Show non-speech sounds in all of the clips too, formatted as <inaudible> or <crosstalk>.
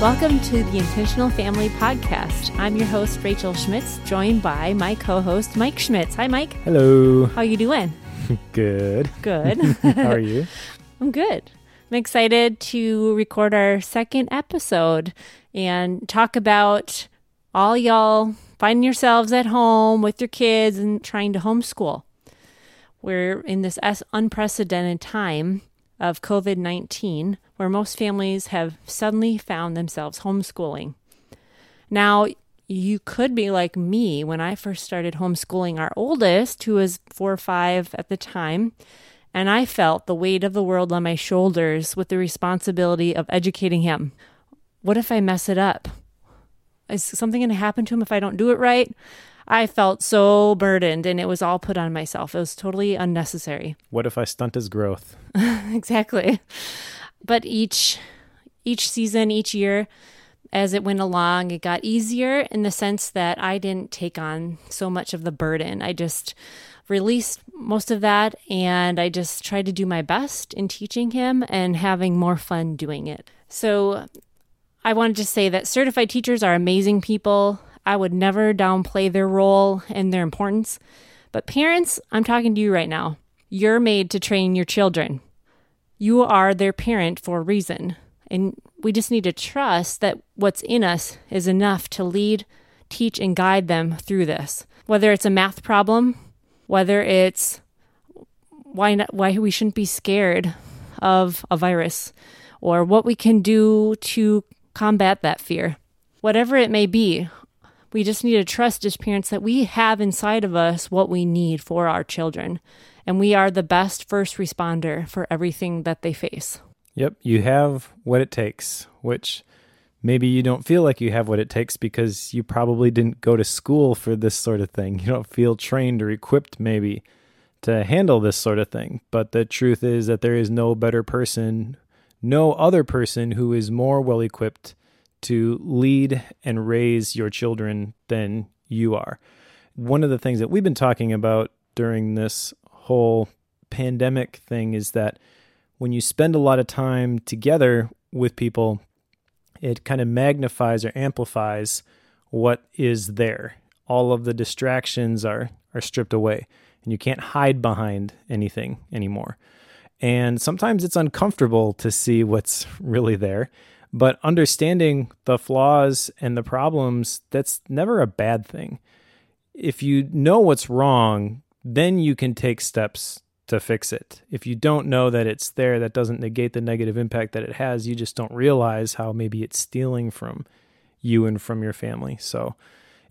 Welcome to the Intentional Family Podcast. I'm your host Rachel Schmitz, joined by my co-host Mike Schmitz. Hi, Mike. Hello. How you doing? <laughs> Good. Good. <laughs> How are you? <laughs> I'm good. I'm excited to record our second episode and talk about all y'all finding yourselves at home with your kids and trying to homeschool. We're in this unprecedented time of COVID 19 where most families have suddenly found themselves homeschooling. Now, you could be like me when I first started homeschooling our oldest, who was four or five at the time, and I felt the weight of the world on my shoulders with the responsibility of educating him. What if I mess it up? Is something going to happen to him if I don't do it right? I felt so burdened and it was all put on myself. It was totally unnecessary. <laughs> What if I stunt his growth? exactly. But each each season, each year as it went along, it got easier in the sense that I didn't take on so much of the burden. I just released most of that and I just tried to do my best in teaching him and having more fun doing it. So I wanted to say that certified teachers are amazing people. I would never downplay their role and their importance. But parents, I'm talking to you right now. You're made to train your children. You are their parent for a reason. And we just need to trust that what's in us is enough to lead, teach, and guide them through this. Whether it's a math problem, whether it's why not, why we shouldn't be scared of a virus, or what we can do to combat that fear. Whatever it may be, we just need to trust as parents that we have inside of us what we need for our children. And we are the best first responder for everything that they face. Yep, you have what it takes, which maybe you don't feel like you have what it takes because you probably didn't go to school for this sort of thing. You don't feel trained or equipped, maybe, to handle this sort of thing. But the truth is that there is no better person, no other person who is more well equipped to lead and raise your children than you are. One of the things that we've been talking about during this whole pandemic thing is that when you spend a lot of time together with people, it kind of magnifies or amplifies what is there. All of the distractions are are stripped away and you can't hide behind anything anymore. And sometimes it's uncomfortable to see what's <laughs> really there. But understanding the flaws and the problems, that's never a bad thing. If you know what's wrong, then you can take steps to fix it. If you don't know that it's there, that doesn't negate the negative impact that it has. You just don't realize how maybe it's stealing from you and from your family. So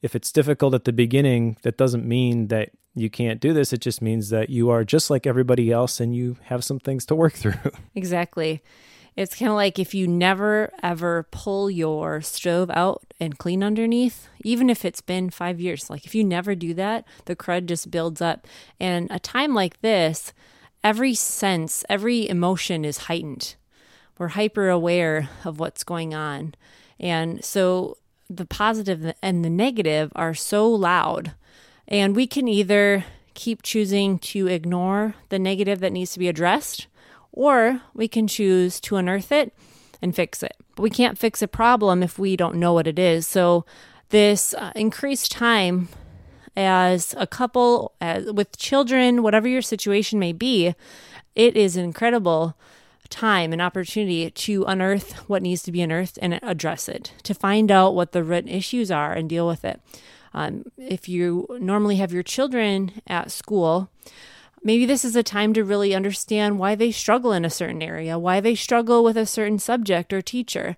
if it's difficult at the beginning, that doesn't mean that you can't do this. It just means that you are just like everybody else and you have some things to work <laughs> through. Exactly. It's kind of like if you never ever pull your stove out and clean underneath, even if it's been five years, like if you never do that, the crud just builds up. And a time like this, every sense, every emotion is heightened. We're hyper aware of what's going on. And so the positive and the negative are so loud. And we can either keep choosing to ignore the negative that needs to be addressed or we can choose to unearth it and fix it. But we can't fix a problem if we don't know what it is. So, this uh, increased time as a couple, as, with children, whatever your situation may be, it is an incredible time and opportunity to unearth what needs to be unearthed and address it, to find out what the root issues are and deal with it. Um, if you normally have your children at school, Maybe this is a time to really understand why they struggle in a certain area, why they struggle with a certain subject or teacher.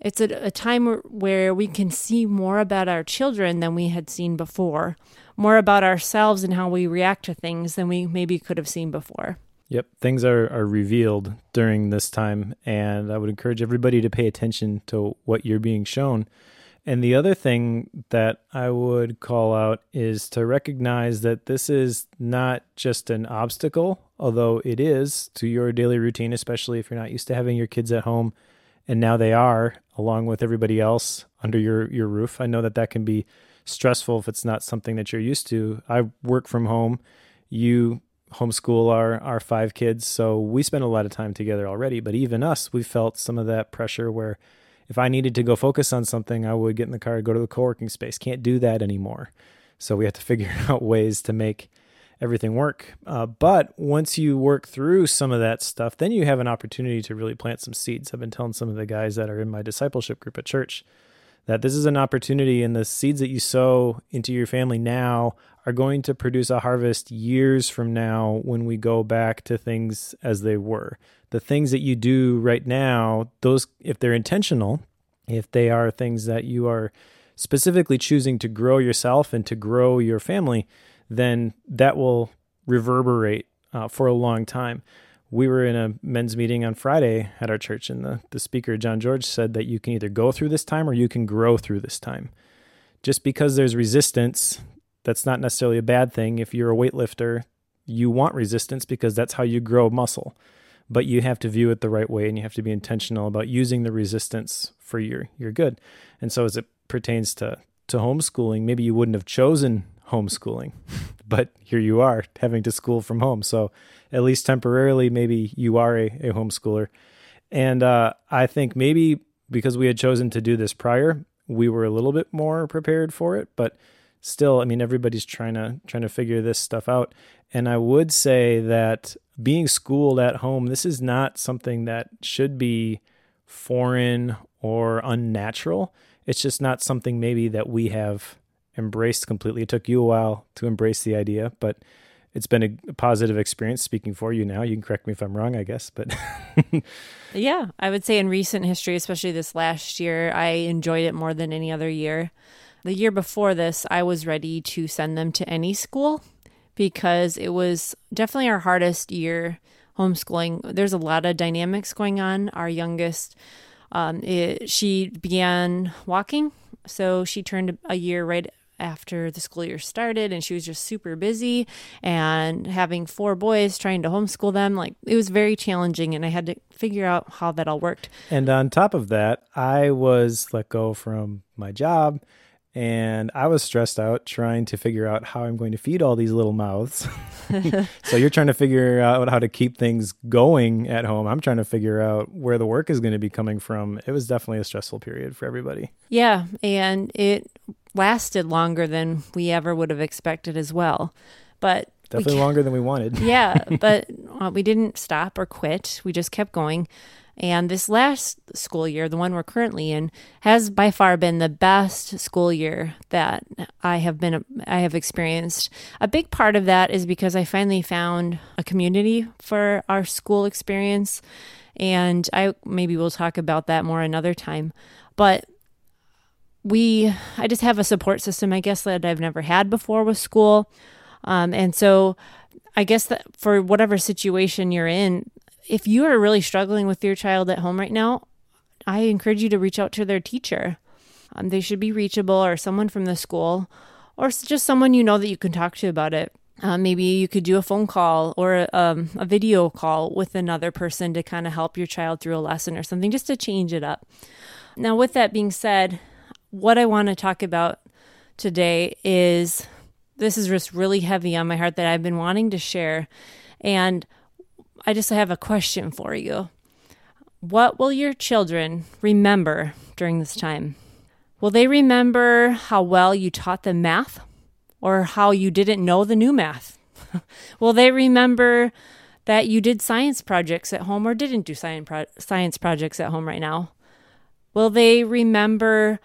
It's a, a time where we can see more about our children than we had seen before, more about ourselves and how we react to things than we maybe could have seen before. Yep, things are, are revealed during this time, and I would encourage everybody to pay attention to what you're being shown and the other thing that I would call out is to recognize that this is not just an obstacle, although it is to your daily routine, especially if you're not used to having your kids at home and now they are along with everybody else under your your roof. I know that that can be stressful if it's not something that you're used to. I work from home. You homeschool our our five kids, so we spend a lot of time together already, but even us, we felt some of that pressure where if I needed to go focus on something, I would get in the car, go to the co working space. Can't do that anymore. So we have to <laughs> figure out ways to make everything work. Uh, but once you work through some of that stuff, then you have an opportunity to really plant some seeds. I've been telling some of the guys that are in my discipleship group at church that this is an opportunity, and the seeds that you sow into your family now are going to produce a harvest years from now when we go back to things as they were. The things that you do right now, those, if they're intentional, if they are things that you are specifically choosing to grow yourself and to grow your family, then that will reverberate uh, for a long time. We were in a men's meeting on Friday at our church, and the, the speaker, John George, said that you can either go through this time or you can grow through this time. Just because there's resistance, that's not necessarily a bad thing. If you're a weightlifter, you want resistance because that's how you grow muscle. But you have to view it the right way and you have to be intentional about using the resistance for your, your good. And so, as it pertains to, to homeschooling, maybe you wouldn't have chosen homeschooling. <laughs> but here you are having to school from home. So at least temporarily, maybe you are a, a homeschooler. And uh, I think maybe because we had chosen to do this prior, we were a little bit more prepared for it. But still, I mean, everybody's trying to trying to figure this stuff out. And I would say that being schooled at home, this is not something that should be foreign or unnatural. It's just not something maybe that we have embraced completely. It took you a while to embrace the idea, but it's been a positive experience speaking for you now. You can correct me if I'm wrong, I guess, but <laughs> yeah, I would say in recent history, especially this last year, I enjoyed it more than any other year. The year before this, I was ready to send them to any school because it was definitely our hardest year homeschooling. There's a lot of dynamics going on. Our youngest, um, it, she began walking, so she turned a year right after the school year started and she was just super busy and having four boys trying to homeschool them like it was very challenging and i had to figure out how that all worked and on top of that i was let go from my job and I was stressed out trying to figure out how I'm going to feed all these little mouths. <laughs> so you're trying to figure out how to keep things going at home. I'm trying to figure out where the work is going to be coming from. It was definitely a stressful period for everybody. Yeah, and it lasted longer than we ever would have expected as well. But definitely we, longer than we wanted. yeah, <laughs> but uh, we didn't stop or quit. We just kept going. And this last school year, the one we're currently in, has by far been the best school year that I have been I have experienced. A big part of that is because I finally found a community for our school experience, and I maybe we'll talk about that more another time. But we I just have a support system I guess that I've never had before with school. Um, and so I guess that for whatever situation you're in, if you are really struggling with your child at home right now, I encourage you to reach out to their teacher. Um, they should be reachable or someone from the school or just someone you know that you can talk to about it. Uh, maybe you could do a phone call or um, a video call with another person to kind of help your child through a lesson or something just to change it up. Now, with that being said, what I want to talk about today is this is just really heavy on my heart that I've been wanting to share. And I just have a question for you. What will your children remember during this time? Will they remember how well you taught them math or how you didn't know the new math? <laughs> will they remember that you did science projects at home or didn't do science, pro- science projects at home right now? Will they remember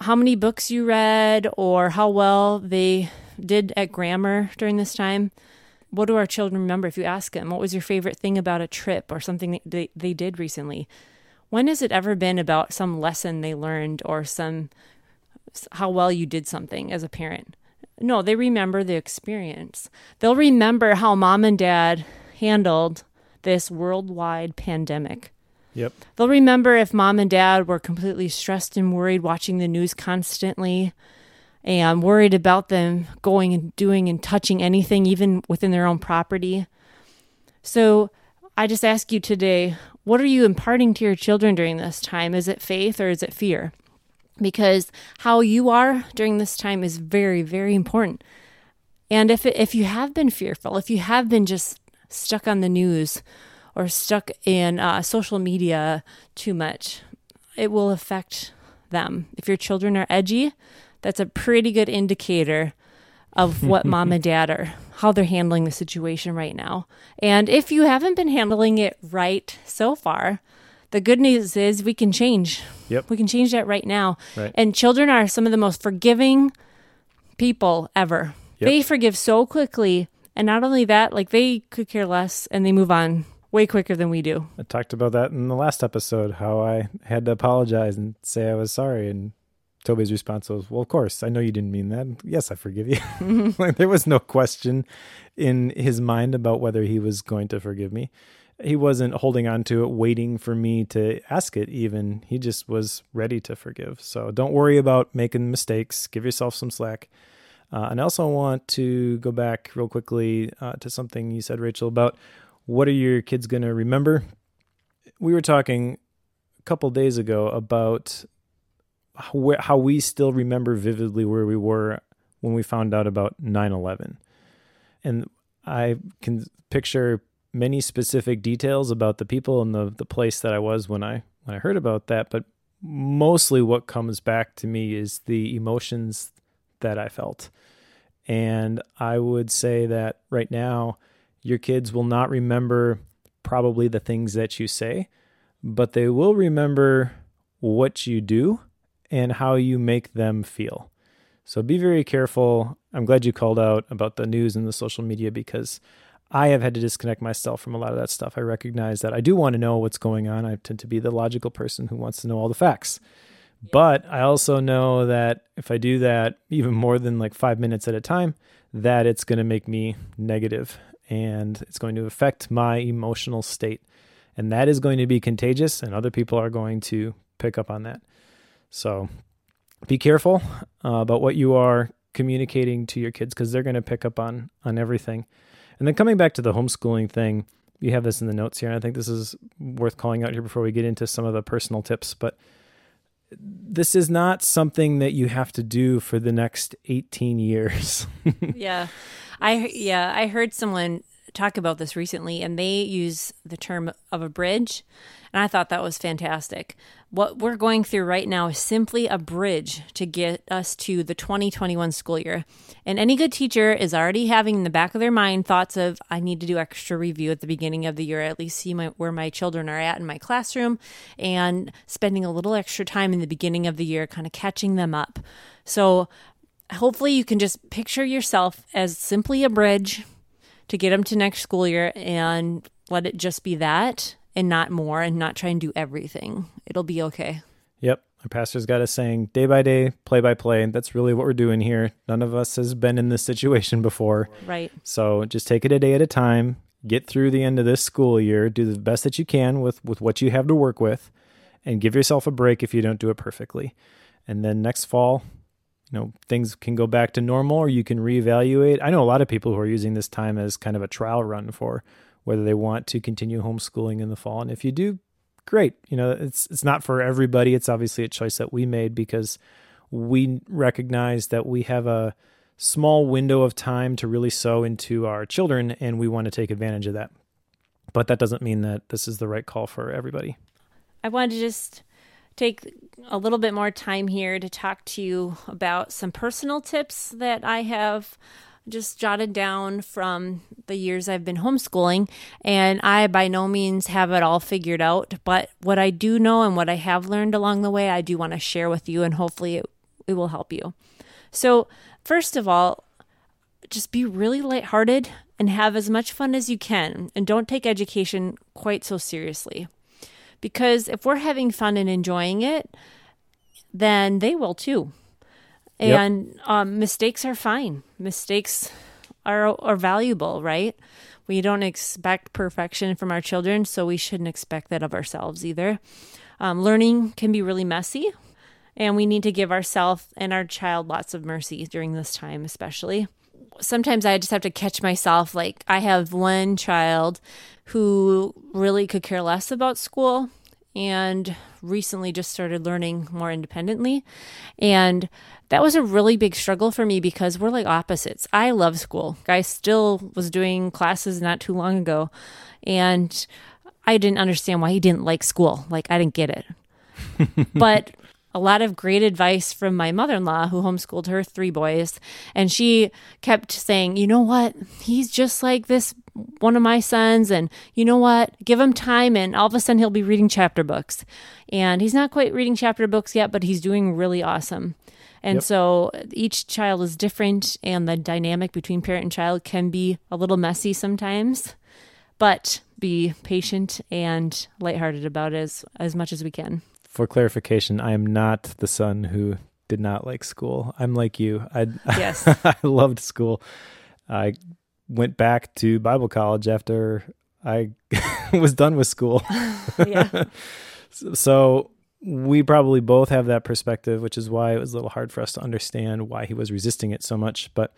how many books you read or how well they did at grammar during this time? What do our children remember if you ask them? What was your favorite thing about a trip or something they, they did recently? When has it ever been about some lesson they learned or some how well you did something as a parent? No, they remember the experience. They'll remember how mom and dad handled this worldwide pandemic. Yep. They'll remember if mom and dad were completely stressed and worried watching the news constantly and worried about them going and doing and touching anything, even within their own property. So I just ask you today what are you imparting to your children during this time? Is it faith or is it fear? Because how you are during this time is very, very important. And if, if you have been fearful, if you have been just stuck on the news or stuck in uh, social media too much, it will affect them. If your children are edgy, that's a pretty good indicator of <laughs> what mom and dad are, how they're handling the situation right now. And if you haven't been handling it right so far, the good news is we can change. Yep. We can change that right now. Right. And children are some of the most forgiving people ever. Yep. They forgive so quickly. And not only that, like they could care less and they move on way quicker than we do. I talked about that in the last episode, how I had to apologize and say I was sorry. And Toby's response was, Well, of course, I know you didn't mean that. Yes, I forgive you. <laughs> <laughs> like, there was no question in his mind about whether he was going to forgive me. He wasn't holding on to it, waiting for me to ask it, even. He just was ready to forgive. So don't worry about making mistakes. Give yourself some slack. Uh, and I also want to go back real quickly uh, to something you said, Rachel, about what are your kids going to remember? We were talking a couple days ago about how, we still remember vividly where we were when we found out about 9 11. And I can picture many specific details about the people and the, the place that I was when I when I heard about that, but mostly what comes back to me is the emotions that I felt. And I would say that right now, your kids will not remember probably the things that you say, but they will remember what you do and how you make them feel. So be very careful. I'm glad you called out about the news and the social media because I have had to disconnect myself from a lot of that stuff. I recognize that I do want to know what's going on. I tend to be the logical person who wants to know all the facts. But I also know that if I do that even more than like five minutes at a time, that it's going to make me negative and it's going to affect my emotional state. And that is going to be contagious, and other people are going to pick up on that. So be careful uh, about what you are communicating to your kids because they're going to pick up on on everything. And then coming back to the homeschooling thing, you have this in the notes here, and I think this is worth calling out here before we get into some of the personal tips. But this is not something that you have to do for the next 18 years. <laughs> yeah. I yeah, I heard someone talk about this recently and they use the term of a bridge and I thought that was fantastic. What we're going through right now is simply a bridge to get us to the 2021 school year. And any good teacher is already having in the back of their mind thoughts of, I need to do extra review at the beginning of the year, at least see my, where my children are at in my classroom, and spending a little extra time in the beginning of the year, kind of catching them up. So hopefully you can just picture yourself as simply a bridge to get them to next school year and let it just be that and not more and not try and do everything. It'll be okay. Yep. Our pastor's got us saying day by day, play by play. That's really what we're doing here. None of us has been in this situation <laughs> before. Right. So just take it a day at a time. Get through the end of this school year. Do the best that you can with, with what you have to work with and give yourself a break if you don't do it perfectly. And then next fall, you know, things can go back to normal or you can reevaluate. I know a lot of people who are using this time as kind of a trial run for whether they want to continue homeschooling in the fall. And if you do, great. You know, it's it's not for everybody. It's obviously a choice that we made because we recognize that we have a small window of time to really sow into our children and we want to take advantage of that. But that doesn't mean that this is the right call for everybody. I wanted to just take a little bit more time here to talk to you about some personal tips that I have just jotted down from the years I've been homeschooling. And I by no means have it all figured out. But what I do know and what I have learned along the way, I do want to share with you, and hopefully it, it will help you. So, first of all, just be really lighthearted and have as much fun as you can. And don't take education quite so seriously. Because if we're having fun and enjoying it, then they will too. And yep. um, mistakes are fine. Mistakes are are valuable, right? We don't expect perfection from our children, so we shouldn't expect that of ourselves either. Um, learning can be really messy, and we need to give ourselves and our child lots of mercy during this time, especially. Sometimes I just have to catch myself. Like, I have one child who really could care less about school and recently just started learning more independently. And that was a really big struggle for me because we're like opposites. I love school. I still was doing classes not too long ago, and I didn't understand why he didn't like school. Like, I didn't get it. <laughs> but a lot of great advice from my mother in law who homeschooled her three boys. And she kept saying, you know what? He's just like this one of my sons. And you know what? Give him time, and all of a sudden he'll be reading chapter books. And he's not quite reading chapter books yet, but he's doing really awesome. And Yep. so each child is different, and the dynamic between parent and child can be a little messy sometimes. But be patient and lighthearted about it as, as much as we can. For clarification, I am not the son who did not like school. I'm like you. I <laughs> Yes. I loved school. I went back to Bible college after I <laughs> was done with school. <laughs> yeah. So we probably both have that perspective, which is why it was a little hard for us to understand why he was resisting it so much. But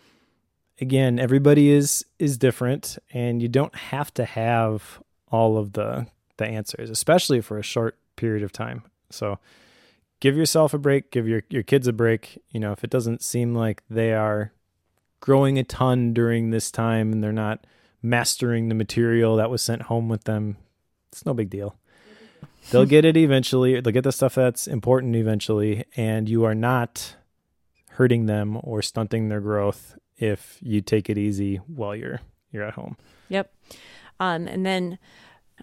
again, everybody is is different, and you don't have to have all of the the answers, especially for a short period of time. So give yourself a break, give your your kids a break. You know, if it doesn't seem like they are growing a ton during this time and they're not mastering the material that was sent home with them, it's no big deal. They'll get it eventually. They'll get the stuff that's important eventually, and you are not hurting them or stunting their growth if you take it easy while you're you're at home. Yep. Um, and then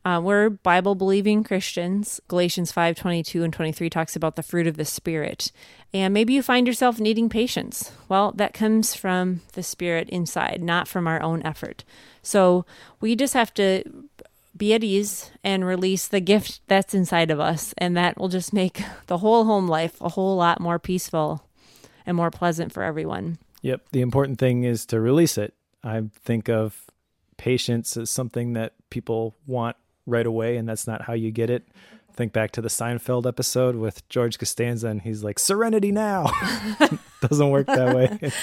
uh, we're Bible believing Christians. Galatians 5 22 and 23 talks about the fruit of the Spirit. And maybe you find yourself needing patience. Well, that comes from the Spirit inside, not from our own effort. So we just have to be at ease and release the gift that's inside of us. And that will just make <laughs> the whole home life a whole lot more peaceful and more pleasant for everyone. Yep. The important thing is to release it. I think of patience as something that people want right away, and that's not how you get it. Think back to the Seinfeld episode with George Costanza, and he's like, Serenity now. <laughs> Doesn't work that way. <laughs>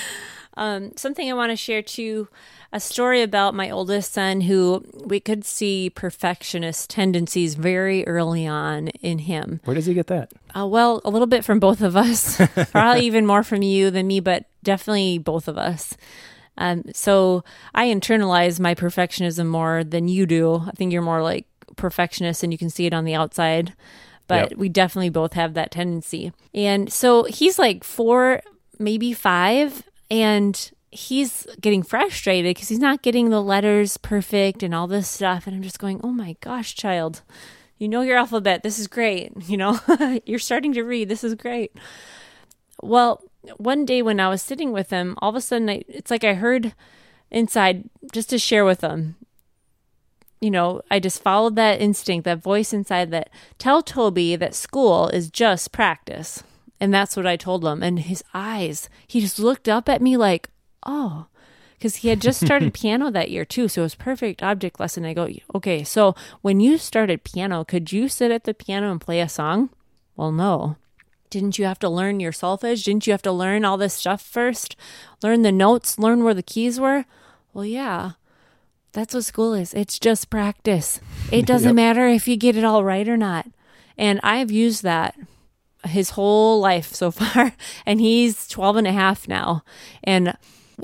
Um, something I want to share too a story about my oldest son who we could see perfectionist tendencies very early on in him. Where does he get that? Uh, well, a little bit from both of us, <laughs> probably even more from you than me, but definitely both of us. Um, so I internalize my perfectionism more than you do. I think you're more like perfectionist and you can see it on the outside, but Yep. we definitely both have that tendency. And so he's like four, maybe five, and he's getting frustrated because he's not getting the letters perfect and all this stuff. And I'm just going, oh my gosh, child, you know your alphabet. This is great. <laughs> You know, <laughs> you're starting to read. This is great. Well, one day when I was sitting with him, all of a sudden, I, it's like I heard inside just to share with him. You know, I just followed that instinct, that voice inside that tell Toby that school is just practice. And that's what I told him. And his eyes, he just looked up at me like, oh, because he had just <laughs> started piano that year too. So it was perfect object lesson. I go, okay, so when you started piano, could you sit at the piano and play a song? Well, no. Didn't you have to learn your solfege? Didn't you have to learn all this stuff first? Learn the notes, learn where the keys were? Well, yeah. That's what school is. It's just practice. It doesn't Yep. matter if you get it all right or not. And I've used that his whole life so <laughs> far. And he's 12 and a half now. And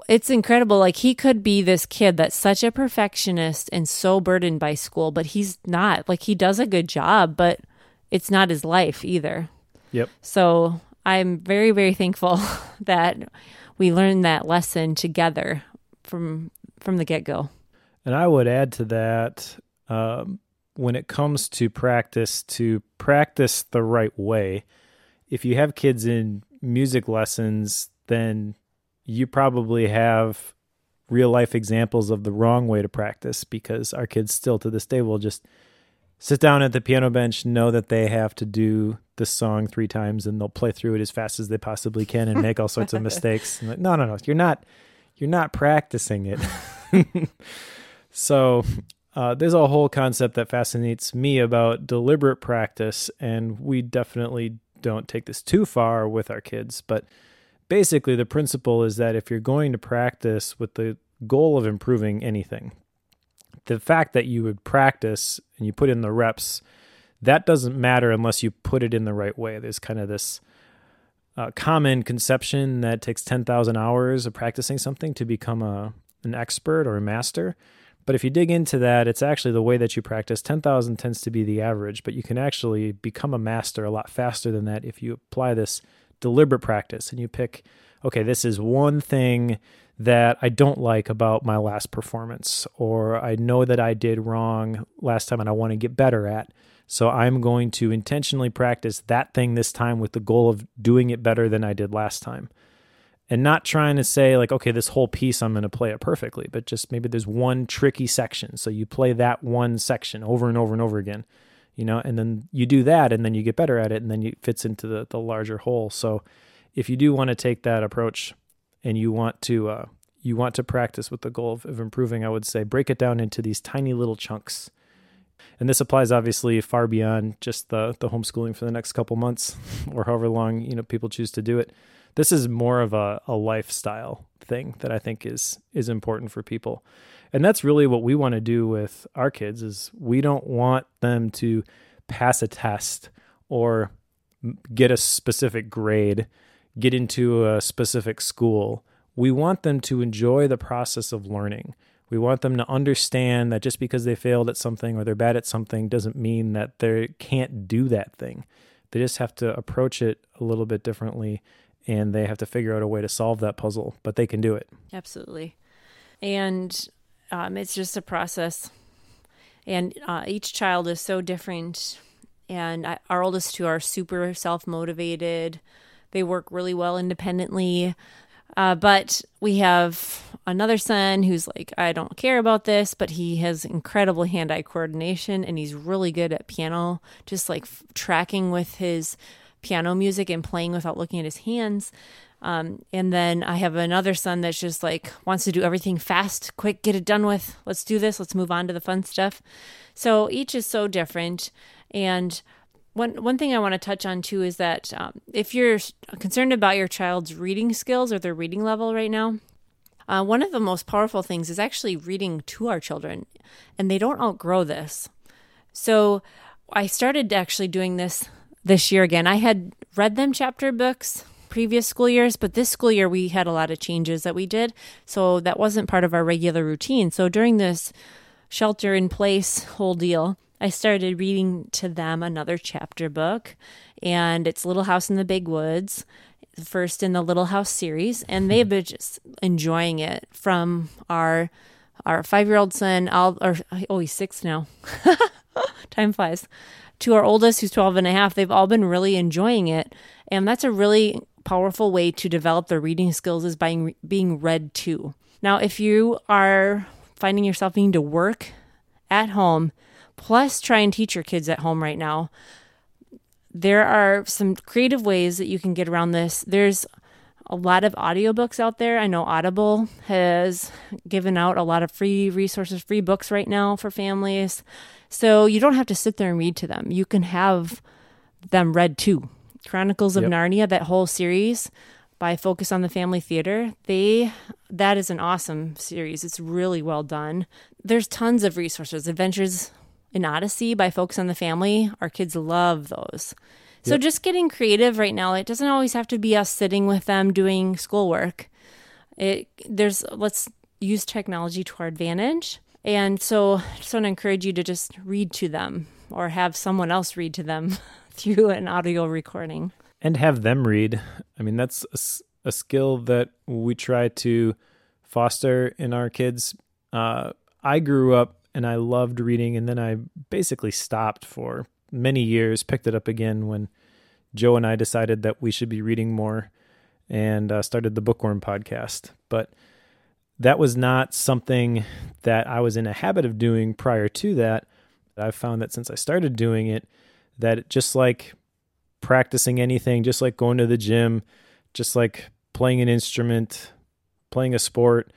it's incredible. Like he could be this kid that's such a perfectionist and so burdened by school, but he's not. Like he does a good job, but it's not his life either. Yep. So I'm very, very thankful <laughs> that we learned that lesson together from from the get go. And I would add to that um, when it comes to practice, to practice the right way. If you have kids in music lessons, then you probably have real life examples of the wrong way to practice because our kids still to this day will just sit down at the piano bench, know that they have to do the song three times, and they'll play through it as fast as they possibly can and make all sorts of <laughs> mistakes. Like, no, no, no, you're not, you're not practicing it. <laughs> so uh, there's a whole concept that fascinates me about deliberate practice, and we definitely don't take this too far with our kids. But basically, the principle is that if you're going to practice with the goal of improving anything, the fact that you would practice and you put in the reps, that doesn't matter unless you put it in the right way. There's kind of this uh, common conception that takes 10,000 hours of practicing something to become a an expert or a master. But if you dig into that, it's actually the way that you practice. 10,000 tends to be the average, but you can actually become a master a lot faster than that if you apply this deliberate practice and you pick, okay, this is one thing that I don't like about my last performance, or I know that I did wrong last time and I want to get better at. So I'm going to intentionally practice that thing this time with the goal of doing it better than I did last time and not trying to say like okay this whole piece i'm going to play it perfectly but just maybe there's one tricky section. So you play that one section over and over and over again you know and then you do that and then you get better at it and then it fits into the, the larger whole. So if you do want to take that approach and you want to uh, you want to practice with the goal of, of improving i would say break it down into these tiny little chunks. And this applies obviously far beyond just the the homeschooling for the next couple months <laughs> or however long you know people choose to do it this is more of a, a lifestyle thing that I think is is important for people. And that's really what we want to do with our kids is we don't want them to pass a test or get a specific grade, get into a specific school. We want them to enjoy the process of learning. We want them to understand that just because they failed at something or they're bad at something doesn't mean that they can't do that thing. They just have to approach it a little bit differently and they have to figure out a way to solve that puzzle, but they can do it. Absolutely. And um, it's just a process. And uh, each child is so different. And I, our oldest two are super self motivated. They work really well independently. Uh, but we have another son who's like, I don't care about this, but he has incredible hand eye coordination and he's really good at piano, just like f- tracking with his piano music and playing without looking at his hands. Um, and then I have another son that's just like wants to do everything fast, quick, get it done with. Let's do this. Let's move on to the fun stuff. So each is so different. And one one thing I want to touch on too is that um, if you're concerned about your child's reading skills or their reading level right now, uh, one of the most powerful things is actually reading to our children, and they don't outgrow this. So I started actually doing this this year again. I had read them chapter books previous school years, but this school year we had a lot of changes that we did. So that wasn't part of our regular routine. So during this shelter in place whole deal, I started reading to them another chapter book, and it's Little House in the Big Woods, first in the Little House series, and they've been just enjoying it from our our five year old son, all or oh he's six now. <laughs> Time flies to our oldest, who's 12 and a half, they've all been really enjoying it. And that's a really powerful way to develop their reading skills is by being read to. Now, if you are finding yourself needing to work at home, plus try and teach your kids at home right now, there are some creative ways that you can get around this. There's a lot of audiobooks out there. I know Audible has given out a lot of free resources, free books right now for families. So you don't have to sit there and read to them. You can have them read too. Chronicles of yep. Narnia, that whole series by Focus on the Family Theater. They that is an awesome series. It's really well done. There's tons of resources. Adventures in Odyssey by Focus on the Family. Our kids love those. So yep. just getting creative right now. It doesn't always have to be us sitting with them doing schoolwork. It there's let's use technology to our advantage. And so just want to encourage you to just read to them or have someone else read to them <laughs> through an audio recording. And have them read. I mean, that's a, a skill that we try to foster in our kids. Uh, I grew up and I loved reading, and then I basically stopped for many years, picked it up again when Joe and I decided that we should be reading more and uh, started the Bookworm podcast. But that was not something that I was in a habit of doing prior to that. I've found that since I started doing it, that just like practicing anything, just like going to the gym, just like playing an instrument, playing a sport,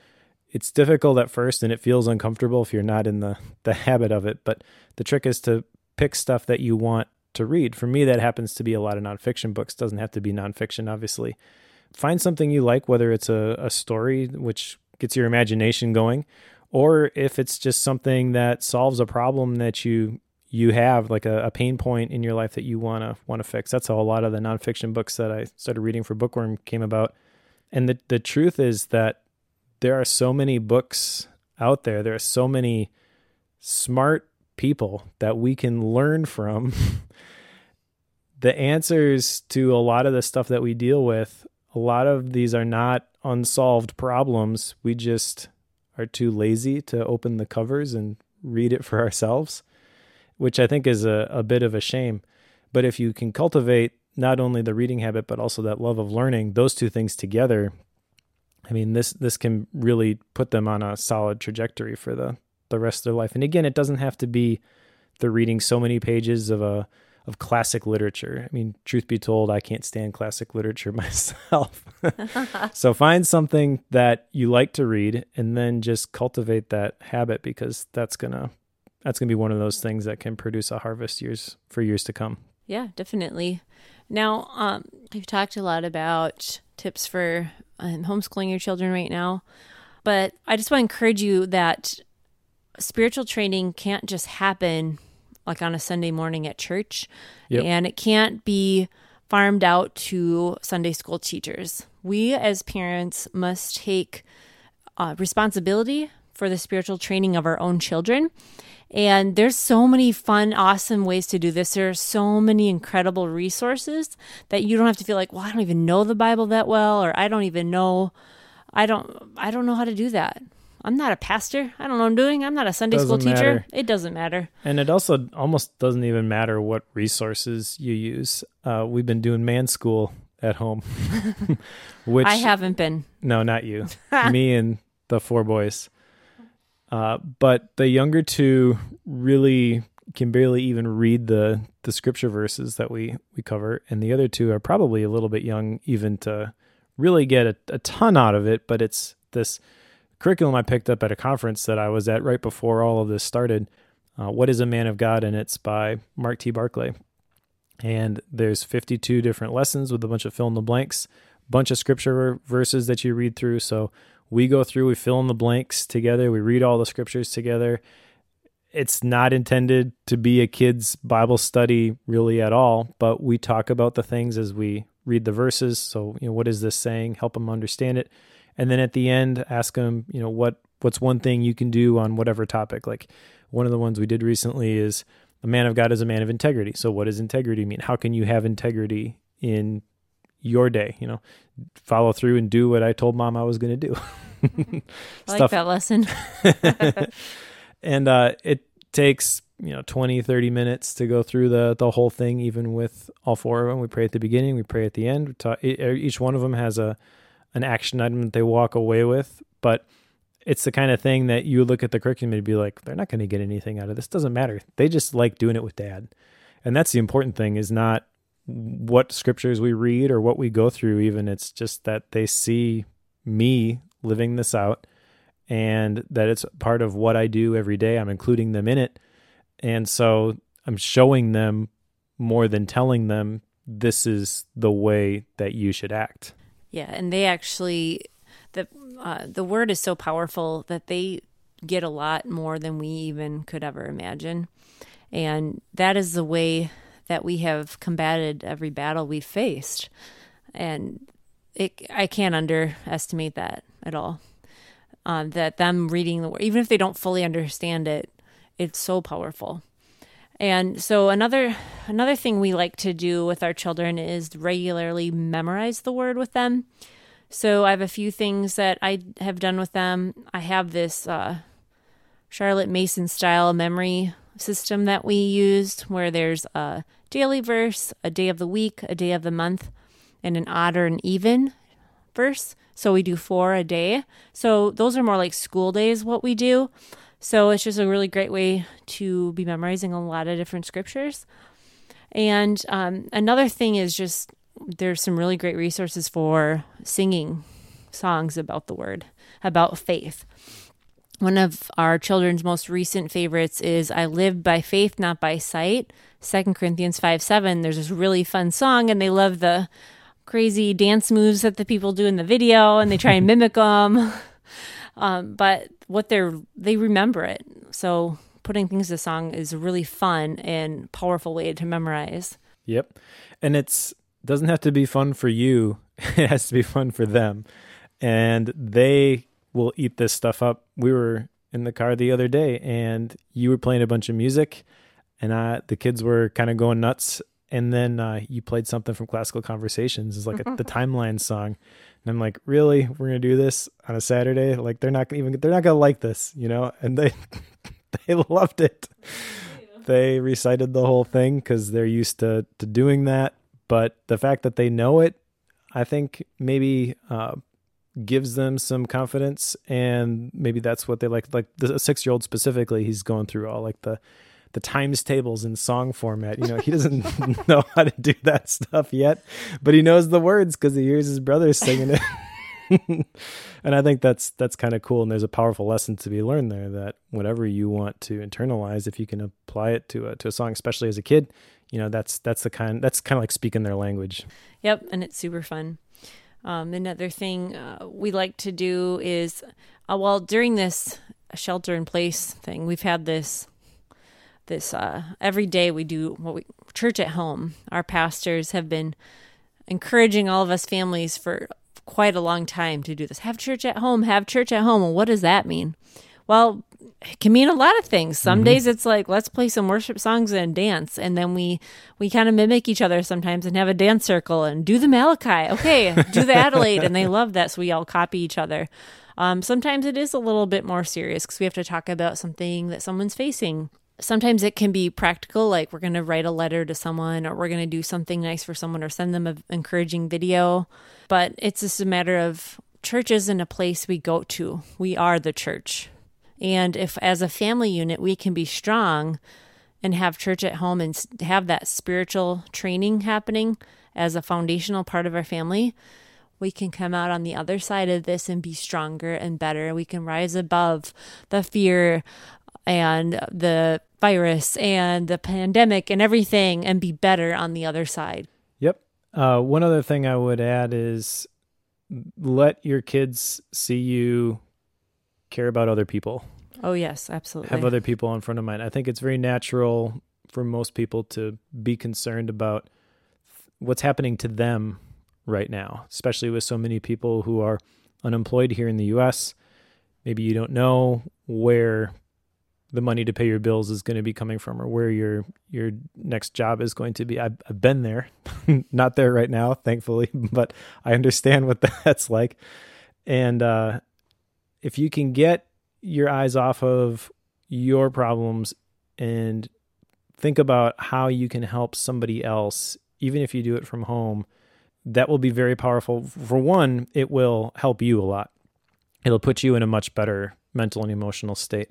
it's difficult at first and it feels uncomfortable if you're not in the, the habit of it. But the trick is to pick stuff that you want to read. For me, that happens to be a lot of nonfiction books. Doesn't have to be nonfiction, obviously. Find something you like, whether it's a, a story, which gets your imagination going, or if it's just something that solves a problem that you you have like a, a pain point in your life that you want to want to fix. That's how a lot of the nonfiction books that I started reading for Bookworm came about. And the the truth is that there are so many books out there. There are so many smart people that we can learn from. <laughs> the answers to a lot of the stuff that we deal with, a lot of these are not unsolved problems. We just are too lazy to open the covers and read it for <laughs> ourselves, which I think is a, a bit of a shame. But if you can cultivate not only the reading habit, but also that love of learning, those two things together, I mean, this this can really put them on a solid trajectory for the the rest of their life. And again, it doesn't have to be the reading so many pages of a of classic literature. I mean, truth be told, I can't stand classic literature <laughs> myself. <laughs> so find something that you like to read and then just cultivate that habit because that's going to that's going to be one of those things that can produce a harvest years for years to come. Yeah, definitely. Now, um, you've talked a lot about tips for um, homeschooling your children right now, but I just want to encourage you that spiritual training can't just happen like on a Sunday morning at church. Yep. And it can't be farmed out to Sunday school teachers. We as parents must take uh, responsibility for the spiritual training of our own children. And there's so many fun, awesome ways to do this. There are so many incredible resources that you don't have to feel like, well, I don't even know the Bible that well, or I don't even know, I don't, I don't know how to do that. I'm not a pastor. I don't know what I'm doing. I'm not a Sunday doesn't school teacher. Matter. It doesn't matter. And it also almost doesn't even matter what resources you use. Uh, we've been doing man school at home, <laughs> which I haven't been. No, not you. <laughs> Me and the four boys. Uh, but the younger two really can barely even read the the scripture verses that we we cover, and the other two are probably a little bit young even to really get a, a ton out of it. But it's this curriculum I picked up at a conference that I was at right before all of this started. Uh, what is a man of God? And it's by Mark T. Barclay. And there's 52 different lessons with a bunch of fill in the blanks, bunch of scripture verses that you read through. So we go through, we fill in the blanks together, we read all the scriptures together. It's not intended to be a kid's Bible study really at all, but we talk about the things as we read the verses. So, you know, what is this saying? Help them understand it and then at the end ask them you know what what's one thing you can do on whatever topic. Like one of the ones we did recently is a man of god is a man of integrity. So what does integrity mean? How can you have integrity in your day? You know follow through and do what i told mom i was going to do. <laughs> I like that lesson. <laughs> <laughs> And uh, it takes you know 20 30 minutes to go through the the whole thing even with all four of them we pray at the beginning we pray at the end. Talk, each one of them has a an action item that they walk away with, but it's the kind of thing that you look at the curriculum and be like, they're not going to get anything out of this. Doesn't matter. They just like doing it with dad. And that's the important thing is not what scriptures we read or what we go through, even. It's just that they see me living this out and that it's part of what I do every day. I'm including them in it. And so I'm showing them more than telling them this is the way that you should act. Yeah, and they actually the uh, the word is so powerful that they get a lot more than we even could ever imagine, and that is the way that we have combated every battle we've faced, and it I can't underestimate that at all. Um, that them reading the word, even if they don't fully understand it, it's so powerful. And so another another thing we like to do with our children is regularly memorize the word with them. So I have a few things that I have done with them. I have this uh, Charlotte Mason style memory system that we used where there's a daily verse, a day of the week, a day of the month, and an odd or an even verse. So we do four a day. So those are more like school days, what we do. So it's just a really great way to be memorizing a lot of different scriptures. And um, another thing is just there's some really great resources for singing songs about the word, about faith. One of our children's most recent favorites is I Live by Faith, Not by Sight. Second Corinthians 5 7. There's this really fun song, and they love the crazy dance moves that the people do in the video, and they try and mimic them. <laughs> Um, but what they're they remember it. So putting things to song is a really fun and powerful way to memorize. Yep. And it's doesn't have to be fun for you. <laughs> it has to be fun for them. And they will eat this stuff up. We were in the car the other day and you were playing a bunch of music and I, the kids were kind of going nuts. And then uh, you played something from Classical Conversations, it's like a, the <laughs> timeline song. And I'm like, really? We're gonna do this on a Saturday? Like they're not even they're not gonna like this, you know? And they <laughs> they loved it. They recited the whole thing because they're used to to doing that. But the fact that they know it, I think maybe uh, gives them some confidence, and maybe that's what they like. Like the six year old specifically, he's going through all like the the times tables in song format. You know, he doesn't <laughs> know how to do that stuff yet, but he knows the words because he hears his brother singing it. <laughs> and I think that's that's kind of cool. And there's a powerful lesson to be learned there that whatever you want to internalize, if you can apply it to a to a song, especially as a kid, you know, that's that's the kind that's kind of like speaking their language. Yep, and it's super fun. Um, another thing uh, we like to do is, uh, well, during this shelter in place thing, we've had this this uh, every day we do what we church at home. Our pastors have been encouraging all of us families for quite a long time to do this. Have church at home, have church at home. Well, what does that mean? Well, it can mean a lot of things. Some mm-hmm. days it's like let's play some worship songs and dance, and then we we kind of mimic each other sometimes and have a dance circle and do the Malachi. Okay, do the Adelaide, and they love that, so we all copy each other. Um, sometimes it is a little bit more serious because we have to talk about something that someone's facing sometimes it can be practical like we're going to write a letter to someone or we're going to do something nice for someone or send them an encouraging video. But it's just a matter of church isn't a place we go to. We are the church. And if as a family unit we can be strong and have church at home and have that spiritual training happening as a foundational part of our family we can come out on the other side of this and be stronger and better. We can rise above the fear and the virus and the pandemic and everything and be better on the other side. Yep. Uh, one other thing I would add is let your kids see you care about other people. Oh, yes, absolutely. Have other people in front of mind. I think it's very natural for most people to be concerned about what's happening to them right now, especially with so many people who are unemployed here in the US. Maybe you don't know where the money to pay your bills is going to be coming from or where your your next job is going to be. I've, I've been there, <laughs> not there right now, thankfully, <laughs> but I understand what <laughs> that's like. And uh, if you can get your eyes off of your problems and think about how you can help somebody else, even if you do it from home, that will be very powerful. For one, it will help you a lot. It'll put you in a much better mental and emotional state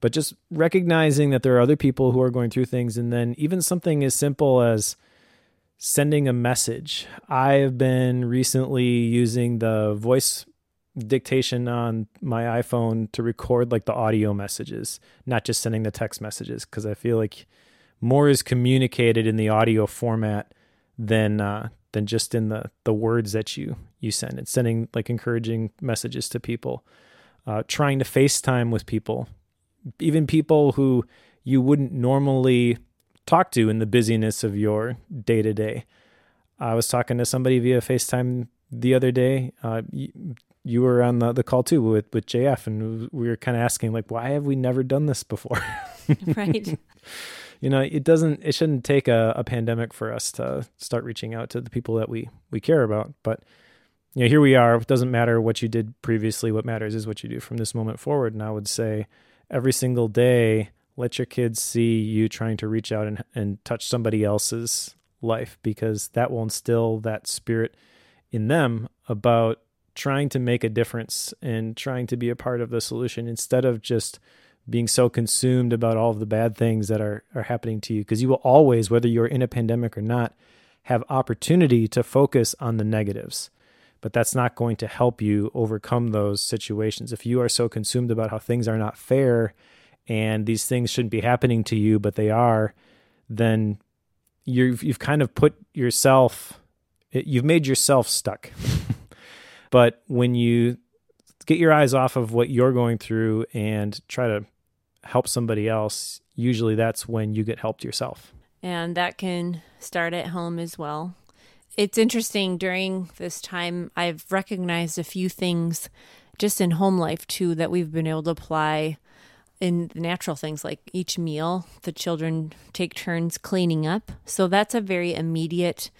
but just recognizing that there are other people who are going through things and then even something as simple as sending a message. I have been recently using the voice dictation on my iphone to record like the audio messages not just sending the text messages because i feel like more is communicated in the audio format than uh, than just in the the words that you you send. It's sending like encouraging messages to people. Uh, trying to facetime with people even people who you wouldn't normally talk to in the busyness of your day to day. I was talking to somebody via FaceTime the other day. Uh, you, you, were on the, the call too with, with JF, and we were kind of asking, like, why have we never done this before? <laughs> right. <laughs> you know, it doesn't, it shouldn't take a, a pandemic for us to start reaching out to the people that we, we care about. But, you know, here we are. It doesn't matter what you did previously. What matters is what you do from this moment forward. And I would say, every single day, let your kids see you trying to reach out and, and touch somebody else's life because that will instill that spirit in them about trying to make a difference and trying to be a part of the solution instead of just being so consumed about all of the bad things that are, are happening to you. Because you will always, whether you're in a pandemic or not, have opportunity to focus on the negatives but that's not going to help you overcome those situations. If you are so consumed about how things are not fair and these things shouldn't be happening to you, but they are, then you've you've kind of put yourself you've made yourself stuck. <laughs> but when you get your eyes off of what you're going through and try to help somebody else, usually that's when you get helped yourself. And that can start at home as well it's interesting during this time, I've recognized a few things just in home life too that we've been able to apply in the natural things like each meal the children take turns cleaning up. So that's a very immediate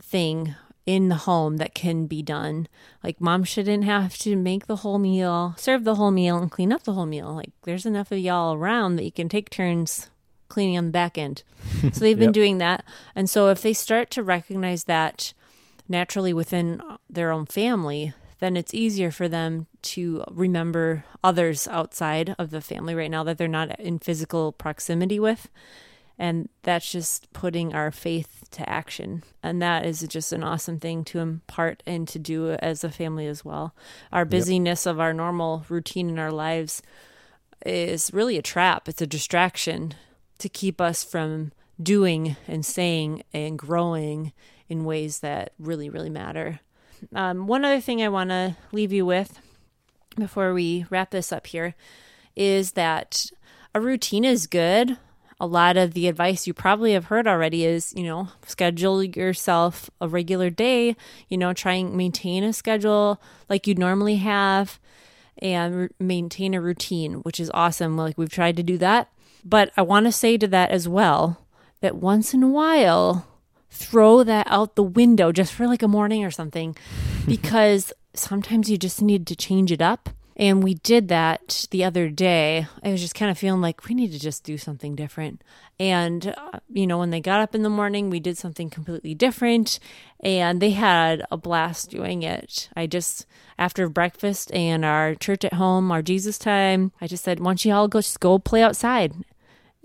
thing in the home that can be done. Like mom shouldn't have to make the whole meal serve the whole meal and clean up the whole meal. Like there's enough of y'all around that you can take turns cleaning on the back end <laughs> so they've been Yep. doing that and so if they start to recognize that naturally within their own family, then it's easier for them to remember others outside of the family right now that they're not in physical proximity with. And that's just putting our faith to action. And that is just an awesome thing to impart and to do as a family as well. Our busyness of our normal routine in our lives is really a trap, it's a distraction to keep us from doing and saying and growing in ways that really, really matter. Um, one other thing I want to leave you with before we wrap this up here is that a routine is good. A lot of the advice you probably have heard already is, you know, schedule yourself a regular day, you know, try and maintain a schedule like you'd normally have and maintain a routine, which is awesome. Like we've tried to do that. But I want to say to that as well that once in a while, throw that out the window just for like a morning or something <laughs> because sometimes you just need to change it up. And we did that the other day. I was just kind of feeling like we need to just do something different. And, uh, you know, when they got up in the morning, we did something completely different and they had a blast doing it. I just, after breakfast and our church at home, our Jesus time, I just said, why don't you all go, just go play outside?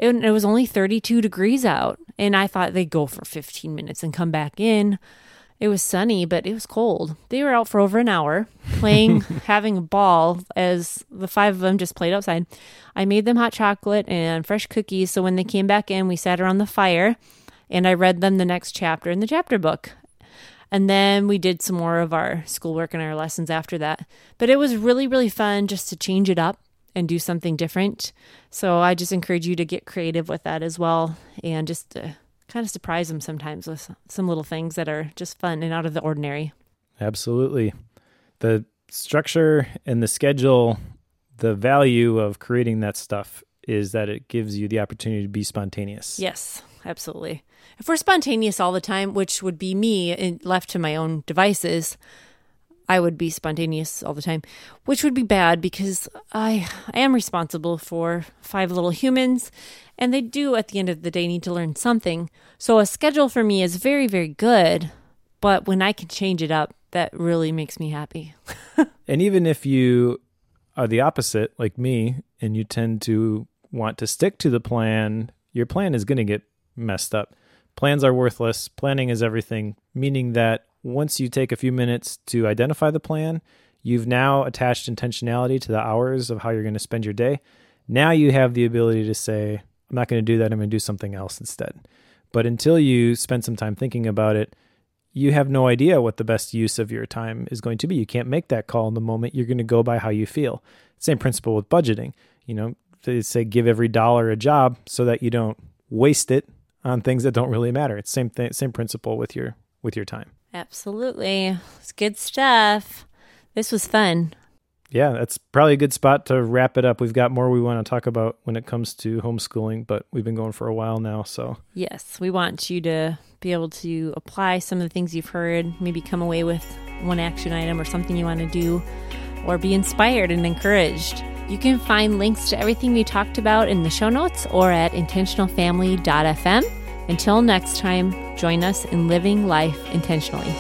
It, it was only 32 degrees out. And I thought they'd go for 15 minutes and come back in. It was sunny, but it was cold. They were out for over an hour playing, <laughs> having a ball as the five of them just played outside. I made them hot chocolate and fresh cookies. So when they came back in, we sat around the fire and I read them the next chapter in the chapter book. And then we did some more of our schoolwork and our lessons after that. But it was really, really fun just to change it up and do something different. So I just encourage you to get creative with that as well and just uh, kind of surprise them sometimes with some little things that are just fun and out of the ordinary. Absolutely. The structure and the schedule, the value of creating that stuff is that it gives you the opportunity to be spontaneous. Yes, absolutely. If we're spontaneous all the time, which would be me and left to my own devices, I would be spontaneous all the time, which would be bad because I, I am responsible for five little humans and they do at the end of the day need to learn something. So a schedule for me is very, very good, but when I can change it up, that really makes me happy. <laughs> And even if you are the opposite, like me, and you tend to want to stick to the plan, your plan is going to get messed up. Plans are worthless. Planning is everything, meaning that once you take a few minutes to identify the plan, you've now attached intentionality to the hours of how you're going to spend your day. Now you have the ability to say, I'm not going to do that. I'm going to do something else instead. But until you spend some time thinking about it, you have no idea what the best use of your time is going to be. You can't make that call in the moment. You're going to go by how you feel. Same principle with budgeting. You know, they say give every dollar a job so that you don't waste it on things that don't really matter. It's same thing, same principle with your with your time. Absolutely. It's good stuff. This was fun. Yeah, that's probably a good spot to wrap it up. We've got more we want to talk about when it comes to homeschooling, but we've been going for a while now, so Yes, we want you to be able to apply some of the things you've heard, maybe come away with one action item or something you want to do, or be inspired and encouraged. You can find links to everything we talked about in the show notes or at intentionalfamily.fm. Until next time, join us in living life intentionally.